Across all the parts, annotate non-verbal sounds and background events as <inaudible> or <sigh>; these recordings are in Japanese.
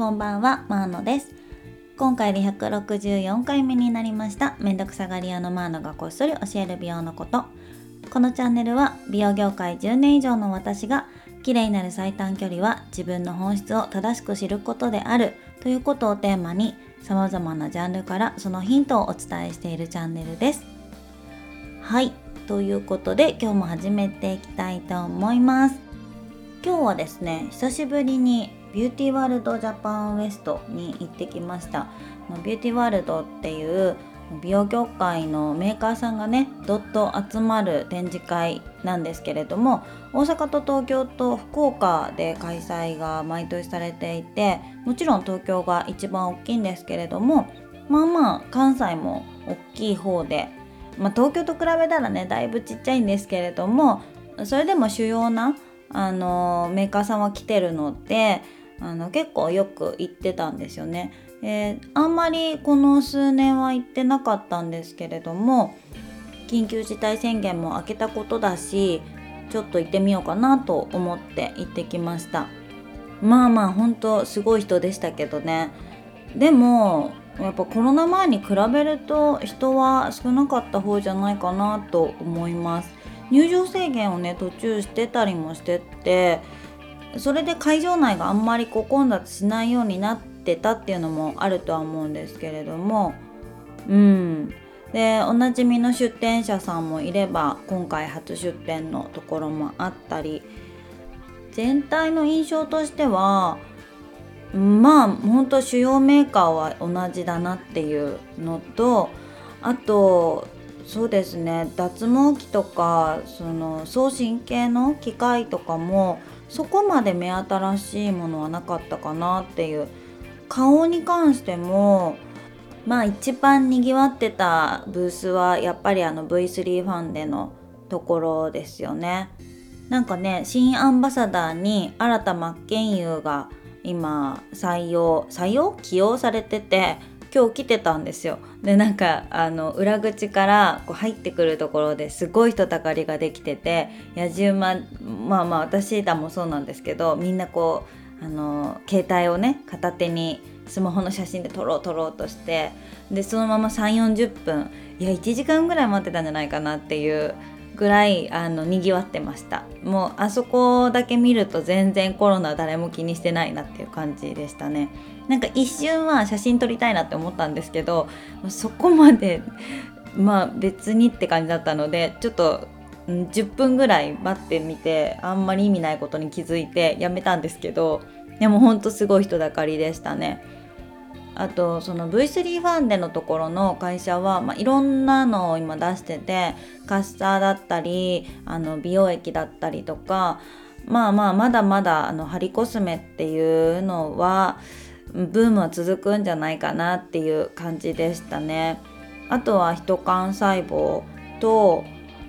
こんばんは、マーノです。今回で164回目になりました、めんどくさがり屋のマーノがこっそり教える美容のこと。このチャンネルは美容業界10年以上の私が、綺麗になる最短距離は自分の本質を正しく知ることであるということをテーマに、様々なジャンルからそのヒントをお伝えしているチャンネルです。はい、ということで今日も始めていきたいと思います。今日はですね、久しぶりにビューティーワールドジャパンウエストに行ってきました。ビューティーワールドっていう美容業界のメーカーさんがねどっと集まる展示会なんですけれども大阪と東京と福岡で開催が毎年されていてもちろん東京が一番大きいんですけれどもまあまあ関西も大きい方で、まあ、東京と比べたらねだいぶちっちゃいんですけれどもそれでも主要なあのメーカーさんは来てるのであの結構よく行ってたんですよね。えー、あんまりこの数年は行ってなかったんですけれども緊急事態宣言も明けたことだしちょっと行ってみようかなと思って行ってきました。まあまあ本当すごい人でしたけどね。でもやっぱコロナ前に比べると人は少なかった方じゃないかなと思います。入場制限をね途中してたりもしてってそれで会場内があんまりこう混雑しないようになってたっていうのもあるとは思うんですけれども。うん。でおなじみの出店者さんもいれば今回初出店のところもあったり。全体の印象としてはまあ本当主要メーカーは同じだなっていうのとあとそうですね。脱毛器とかその送信系の機械とかもそこまで目新しいものはなかったかなっていう。顔に関してもまあ一番にぎわってたブースはやっぱりあの V3 ファンデのところですよね。なんかね新アンバサダーに新田真剣佑が今採用採用？起用されてて今日来てたんですよ。でなんかあの裏口からこう入ってくるところですごい人たかりができてて野じ馬まあまあ私だもそうなんですけどみんなこうあの携帯をね片手にスマホの写真で撮ろう撮ろうとしてでそのまま3 4 0分いや1時間ぐらい待ってたんじゃないかなっていうぐらいあのにぎわってました。もうあそこだけ見ると全然コロナ誰も気にしてないなっていう感じでしたね。なんか一瞬は写真撮りたいなって思ったんですけどそこまで <laughs> まあ別にって感じだったのでちょっと10分ぐらい待ってみてあんまり意味ないことに気づいてやめたんですけどでもほんとすごい人だかりでしたね。あとその V3 ファンデのところの会社は、まあ、いろんなのを今出しててカッサーだったりあの美容液だったりとかまあまあまだまだあのハリコスメっていうのはブームは続くんじゃないかなっていう感じでしたね。あとは人幹細胞と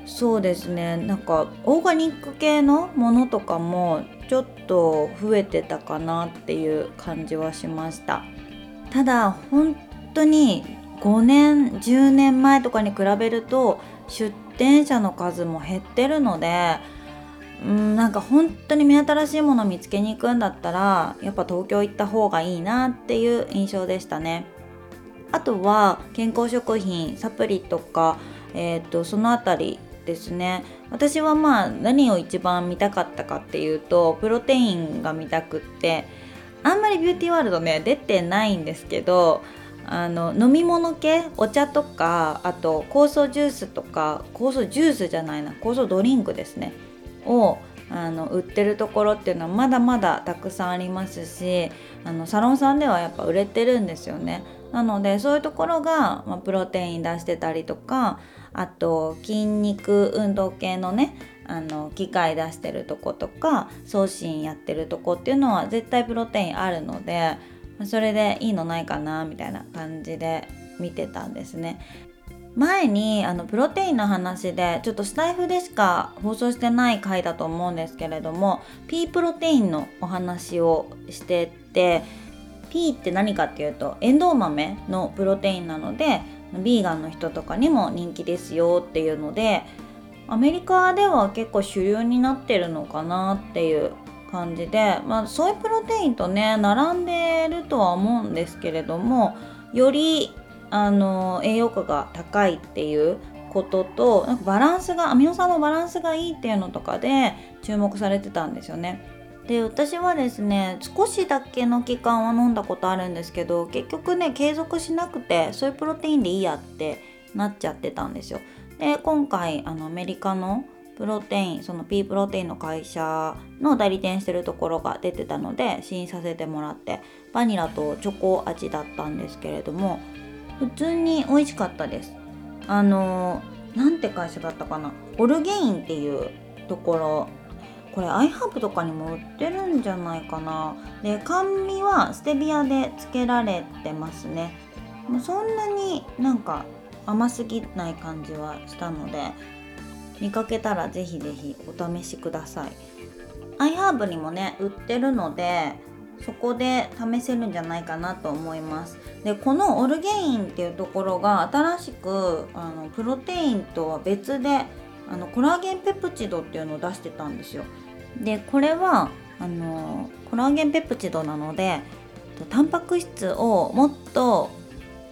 そうですねなんかオーガニック系のものとかもちょっと増えてたかなっていう感じはしました。ただ本当に5年10年前とかに比べると出店者の数も減ってるのでうんなんか本当に目新しいもの見つけに行くんだったらやっぱ東京行った方がいいなっていう印象でしたね。あとは健康食品サプリとか、えーと、その辺りですね。私はまあ何を一番見たかったかっていうとプロテインが見たくって。あんまりビューティーワールドね出てないんですけどあの飲み物系お茶とかあと酵素ジュースとか酵素ジュースじゃないな酵素ドリンクですね。をあの売ってるところっていうのはまだまだたくさんありますしあのサロンさんではやっぱ売れてるんですよねなのでそういうところが、まあ、プロテイン出してたりとかあと筋肉運動系のねあの機械出してるとことか送信やってるとこっていうのは絶対プロテインあるのでそれでいいのないかなみたいな感じで見てたんですね。前にあのプロテインの話でちょっとスタイフでしか放送してない回だと思うんですけれども P プロテインのお話をしてて P って何かっていうとエンドウ豆のプロテインなのでビーガンの人とかにも人気ですよっていうのでアメリカでは結構主流になってるのかなっていう感じで、まあ、ソイプロテインとね並んでるとは思うんですけれどもよりあの栄養価が高いっていうこととなんかバランスがアミノ酸のバランスがいいっていうのとかで注目されてたんですよね。で私はですね少しだけの期間は飲んだことあるんですけど結局ね継続しなくてそういうプロテインでいいやってなっちゃってたんですよ。で今回あのアメリカのプロテインその P プロテインの会社の代理店してるところが出てたので試飲させてもらってバニラとチョコ味だったんですけれども普通に美味しかったです。あのなんて会社だったかな。オルゲインっていうところ。これアイハーブとかにも売ってるんじゃないかな。で甘味はステビアでつけられてますね。もうそんなになんか甘すぎない感じはしたので見かけたらぜひぜひお試しください。アイハーブにもね売ってるのでそこで試せるんじゃないかなと思いますでこのオルゲインっていうところが新しくあのプロテインとは別であのコラーゲンペプチドっていうのを出してたんですよでこれはあのコラーゲンペプチドなのでタンパク質をもっと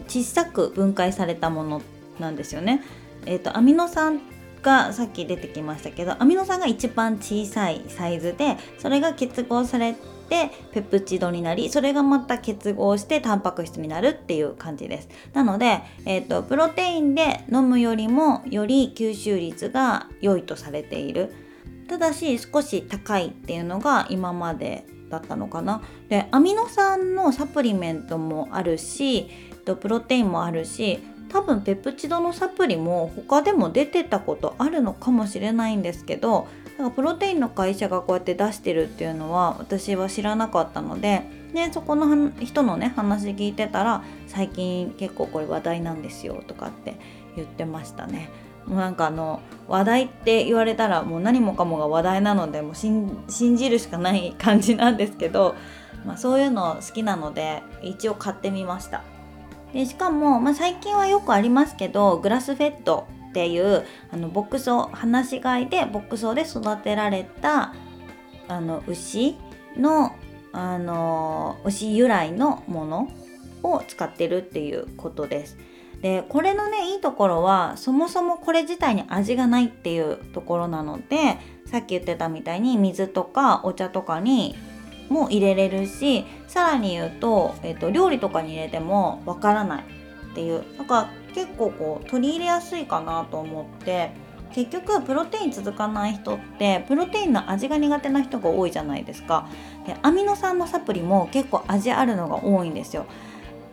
小さく分解されたものなんですよね。えーと、アミノ酸がさっき出てきましたけどアミノ酸が一番小さいサイズでそれが結合されてペプチドになりそれがまた結合してタンパク質になるっていう感じです。なので、えーと、プロテインで飲むよりもより吸収率が良いとされている。ただし少し高いっていうのが今までだったのかな。でアミノ酸のサプリメントもあるしプロテインもあるし多分ペプチドのサプリも他でも出てたことあるのかもしれないんですけどなんかプロテインの会社がこうやって出してるっていうのは私は知らなかったのででそこの人のね話聞いてたら最近結構これ話題なんですよとかって言ってましたね。もうなんかあの話題って言われたらもう何もかもが話題なのでもう信じるしかない感じなんですけど、まあ、そういうの好きなので一応買ってみました。でしかも、まあ、最近はよくありますけどグラスフェッドっていうあの牧草放し飼いで牧草で育てられたあの牛のあの牛由来のものを使ってるっていうことです。でこれのねいいところはそもそもこれ自体に味がないっていうところなのでさっき言ってたみたいに水とかお茶とかにも入れれるしさらに言うと,、えーと、料理とかに入れてもわからないっていう。なんか結構こう取り入れやすいかなと思って。結局プロテイン続かない人ってプロテインの味が苦手な人が多いじゃないですか。でアミノ酸のサプリも結構味あるのが多いんですよ。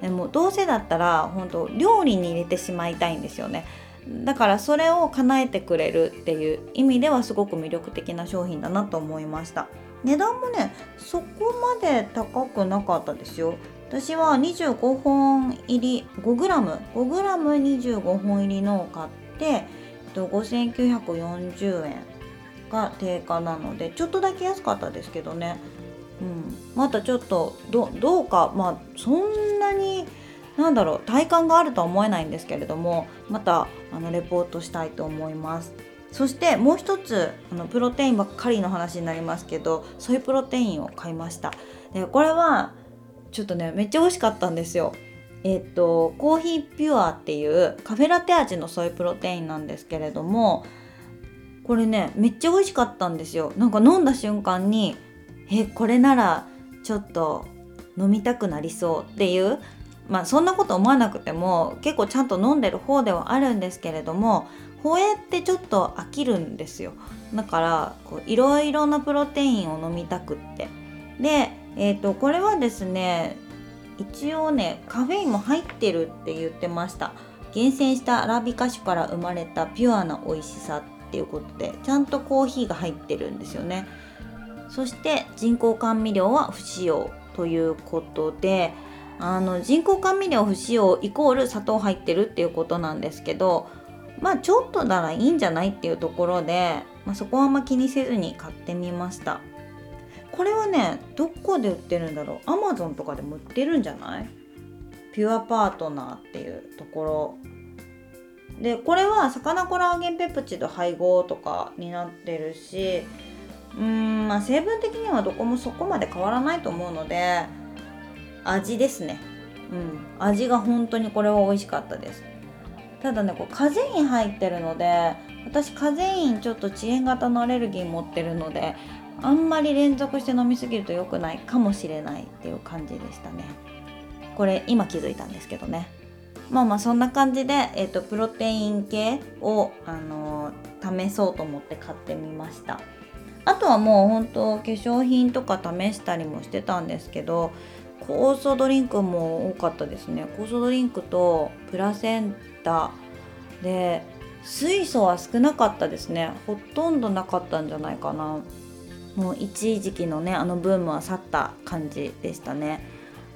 でもどうせだったら本当料理に入れてしまいたいんですよね。だからそれを叶えてくれるっていう意味ではすごく魅力的な商品だなと思いました。値段もねそこまで高くなかったですよ。私は25本入り 5g5g25 本入りのを買って5940円が定価なのでちょっとだけ安かったですけどね、うん、またちょっとどうかまあそんなになんだろう体感があるとは思えないんですけれどもまたあのレポートしたいと思います。そしてもう一つあのプロテインばっかりの話になりますけどソイプロテインを買いました。でこれはちょっとねめっちゃ美味しかったんですよ。えっ、とコーヒーピュアっていうカフェラテ味のソイプロテインなんですけれどもこれねめっちゃ美味しかったんですよ。なんか飲んだ瞬間にえこれならちょっと飲みたくなりそうっていうまあそんなこと思わなくても結構ちゃんと飲んでる方ではあるんですけれどもホエってちょっと飽きるんですよ。だからこういろいろなプロテインを飲みたくって。で、えーと、これはですね一応ねカフェインも入ってるって言ってました。厳選したアラビカ種から生まれたピュアな美味しさっていうことでちゃんとコーヒーが入ってるんですよね。そして人工甘味料は不使用ということであの人工甘味料不使用イコール砂糖入ってるっていうことなんですけどまあちょっとならいいんじゃないっていうところで、まあ、そこはあんま気にせずに買ってみました。これはねどこで売ってるんだろう？アマゾンとかでも売ってるんじゃない？ピュアパートナーっていうところ。でこれは魚コラーゲンペプチド配合とかになってるしうーんまあ成分的にはどこもそこまで変わらないと思うので味ですね。うん味が本当にこれは美味しかったです。ただねこうカゼイン入ってるので私カゼインちょっと遅延型のアレルギー持ってるのであんまり連続して飲みすぎると良くないかもしれないっていう感じでしたね。これ今気づいたんですけどね。まあまあそんな感じで、えーと、プロテイン系を、あのー、試そうと思って買ってみました。あとはもう本当化粧品とか試したりもしてたんですけど酵素ドリンクも多かったですね。酵素ドリンクとプラセンタで水素は少なかったですね。ほとんどなかったんじゃないかな。もう一時期のねあのブームは去った感じでしたね。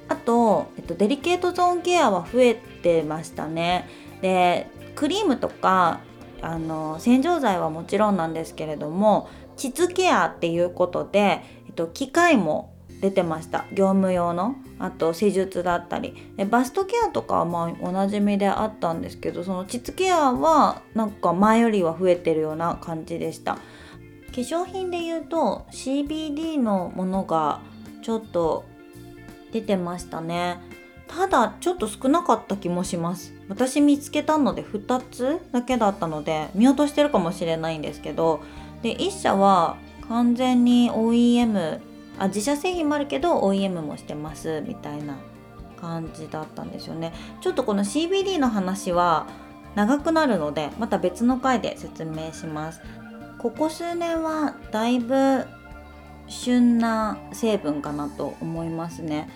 あと、えっと、デリケートゾーンケアは増えてましたね。でクリームとかあの洗浄剤はもちろんなんですけれども膣ケアっていうことで、えっと、機械も出てました。業務用の。あと施術だったり。でバストケアとかはまあおなじみであったんですけどその膣ケアはなんか前よりは増えてるような感じでした。化粧品で言うと CBD のものがちょっと出てましたね。ただちょっと少なかった気もします。私見つけたので2つだけだったので見落としてるかもしれないんですけど。で1社は完全に OEM あ自社製品もあるけど OEM もしてますみたいな感じだったんですよね。ちょっとこの CBD の話は長くなるのでまた別の回で説明します。ここ数年はだいぶ旬な成分かなと思いますね。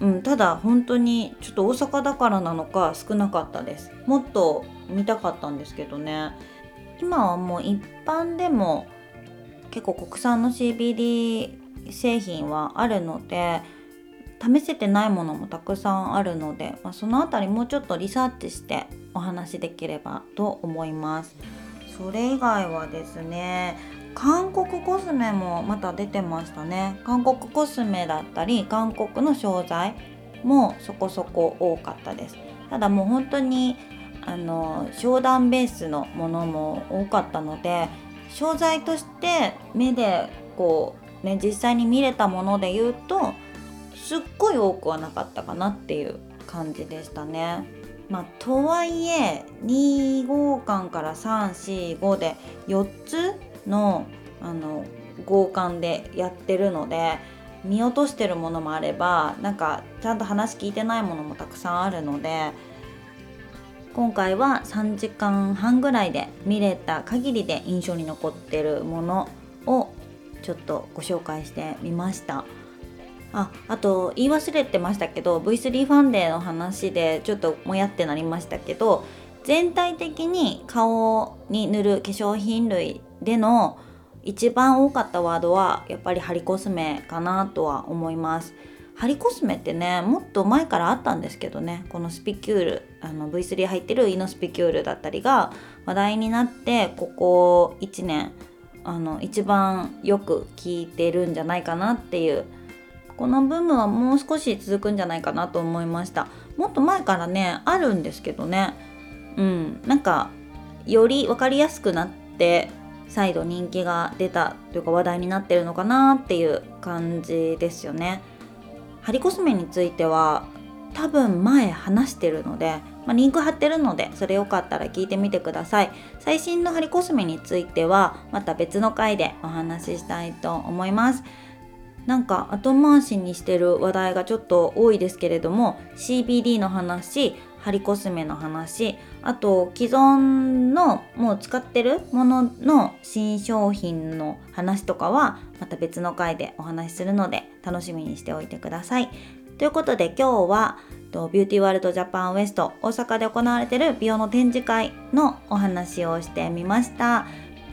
うん、ただ本当にちょっと大阪だからなのか少なかったです。もっと見たかったんですけどね。今はもう一般でも結構国産の CBD 製品はあるので試せてないものもたくさんあるので、まあ、その辺りもうちょっとリサーチしてお話しできればと思います。それ以外はですね韓国コスメもまた出てましたね韓国コスメだったり韓国の商材もそこそこ多かったですただもう本当にあの商談ベースのものも多かったので商材として目でこうね実際に見れたもので言うとすっごい多くはなかったかなっていう感じでしたね。まあ、とはいえ2号館から345で4つのあの合館でやってるので見落としてるものもあればなんかちゃんと話聞いてないものもたくさんあるので今回は3時間半ぐらいで見れた限りで印象に残ってるものをちょっとご紹介してみました。ああと言い忘れてましたけど V3 ファンデーの話でちょっともやってなりましたけど全体的に顔に塗る化粧品類での一番多かったワードはやっぱりハリコスメかなとは思います。ハリコスメってねもっと前からあったんですけどねこのスピキュールあの V3 入ってるイノスピキュールだったりが話題になってここ1年あの一番よく聞いてるんじゃないかなっていうこのブームはもう少し続くんじゃないかなと思いました。もっと前からねあるんですけどね。うん。なんかより分かりやすくなって再度人気が出たというか話題になってるのかなっていう感じですよね。ハリコスメについては多分前話してるのでまあ、リンク貼ってるのでそれよかったら聞いてみてください。最新のハリコスメについてはまた別の回でお話ししたいと思います。なんか後回しにしてる話題がちょっと多いですけれども CBD の話ハリコスメの話あと既存のもう使ってるものの新商品の話とかはまた別の回でお話しするので楽しみにしておいてください。ということで今日はビューティーワールドジャパンウエスト大阪で行われている美容の展示会のお話をしてみました。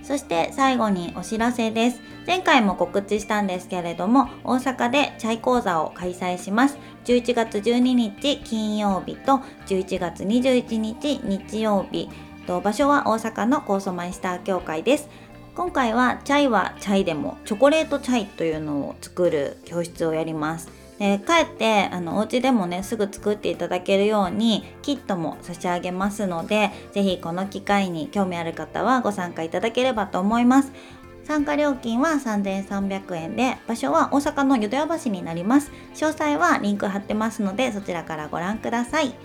そして最後にお知らせです。前回も告知したんですけれども大阪でチャイ講座を開催します。11月12日金曜日と11月21日日曜日。場所は大阪のコーソマイスター協会です。今回はチャイはチャイでもチョコレートチャイというのを作る教室をやります。で帰ってあのお家でもねすぐ作っていただけるようにキットも差し上げますので是非この機会に興味ある方はご参加いただければと思います。参加料金は3300円で場所は大阪の淀屋橋になります。詳細はリンク貼ってますのでそちらからご覧ください。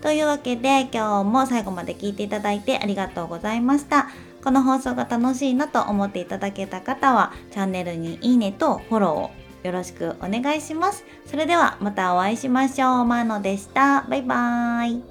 というわけで今日も最後まで聞いていただいてありがとうございました。この放送が楽しいなと思っていただけた方はチャンネルにいいねとフォローをよろしくお願いします。それではまたお会いしましょう。マーノでした。バイバーイ。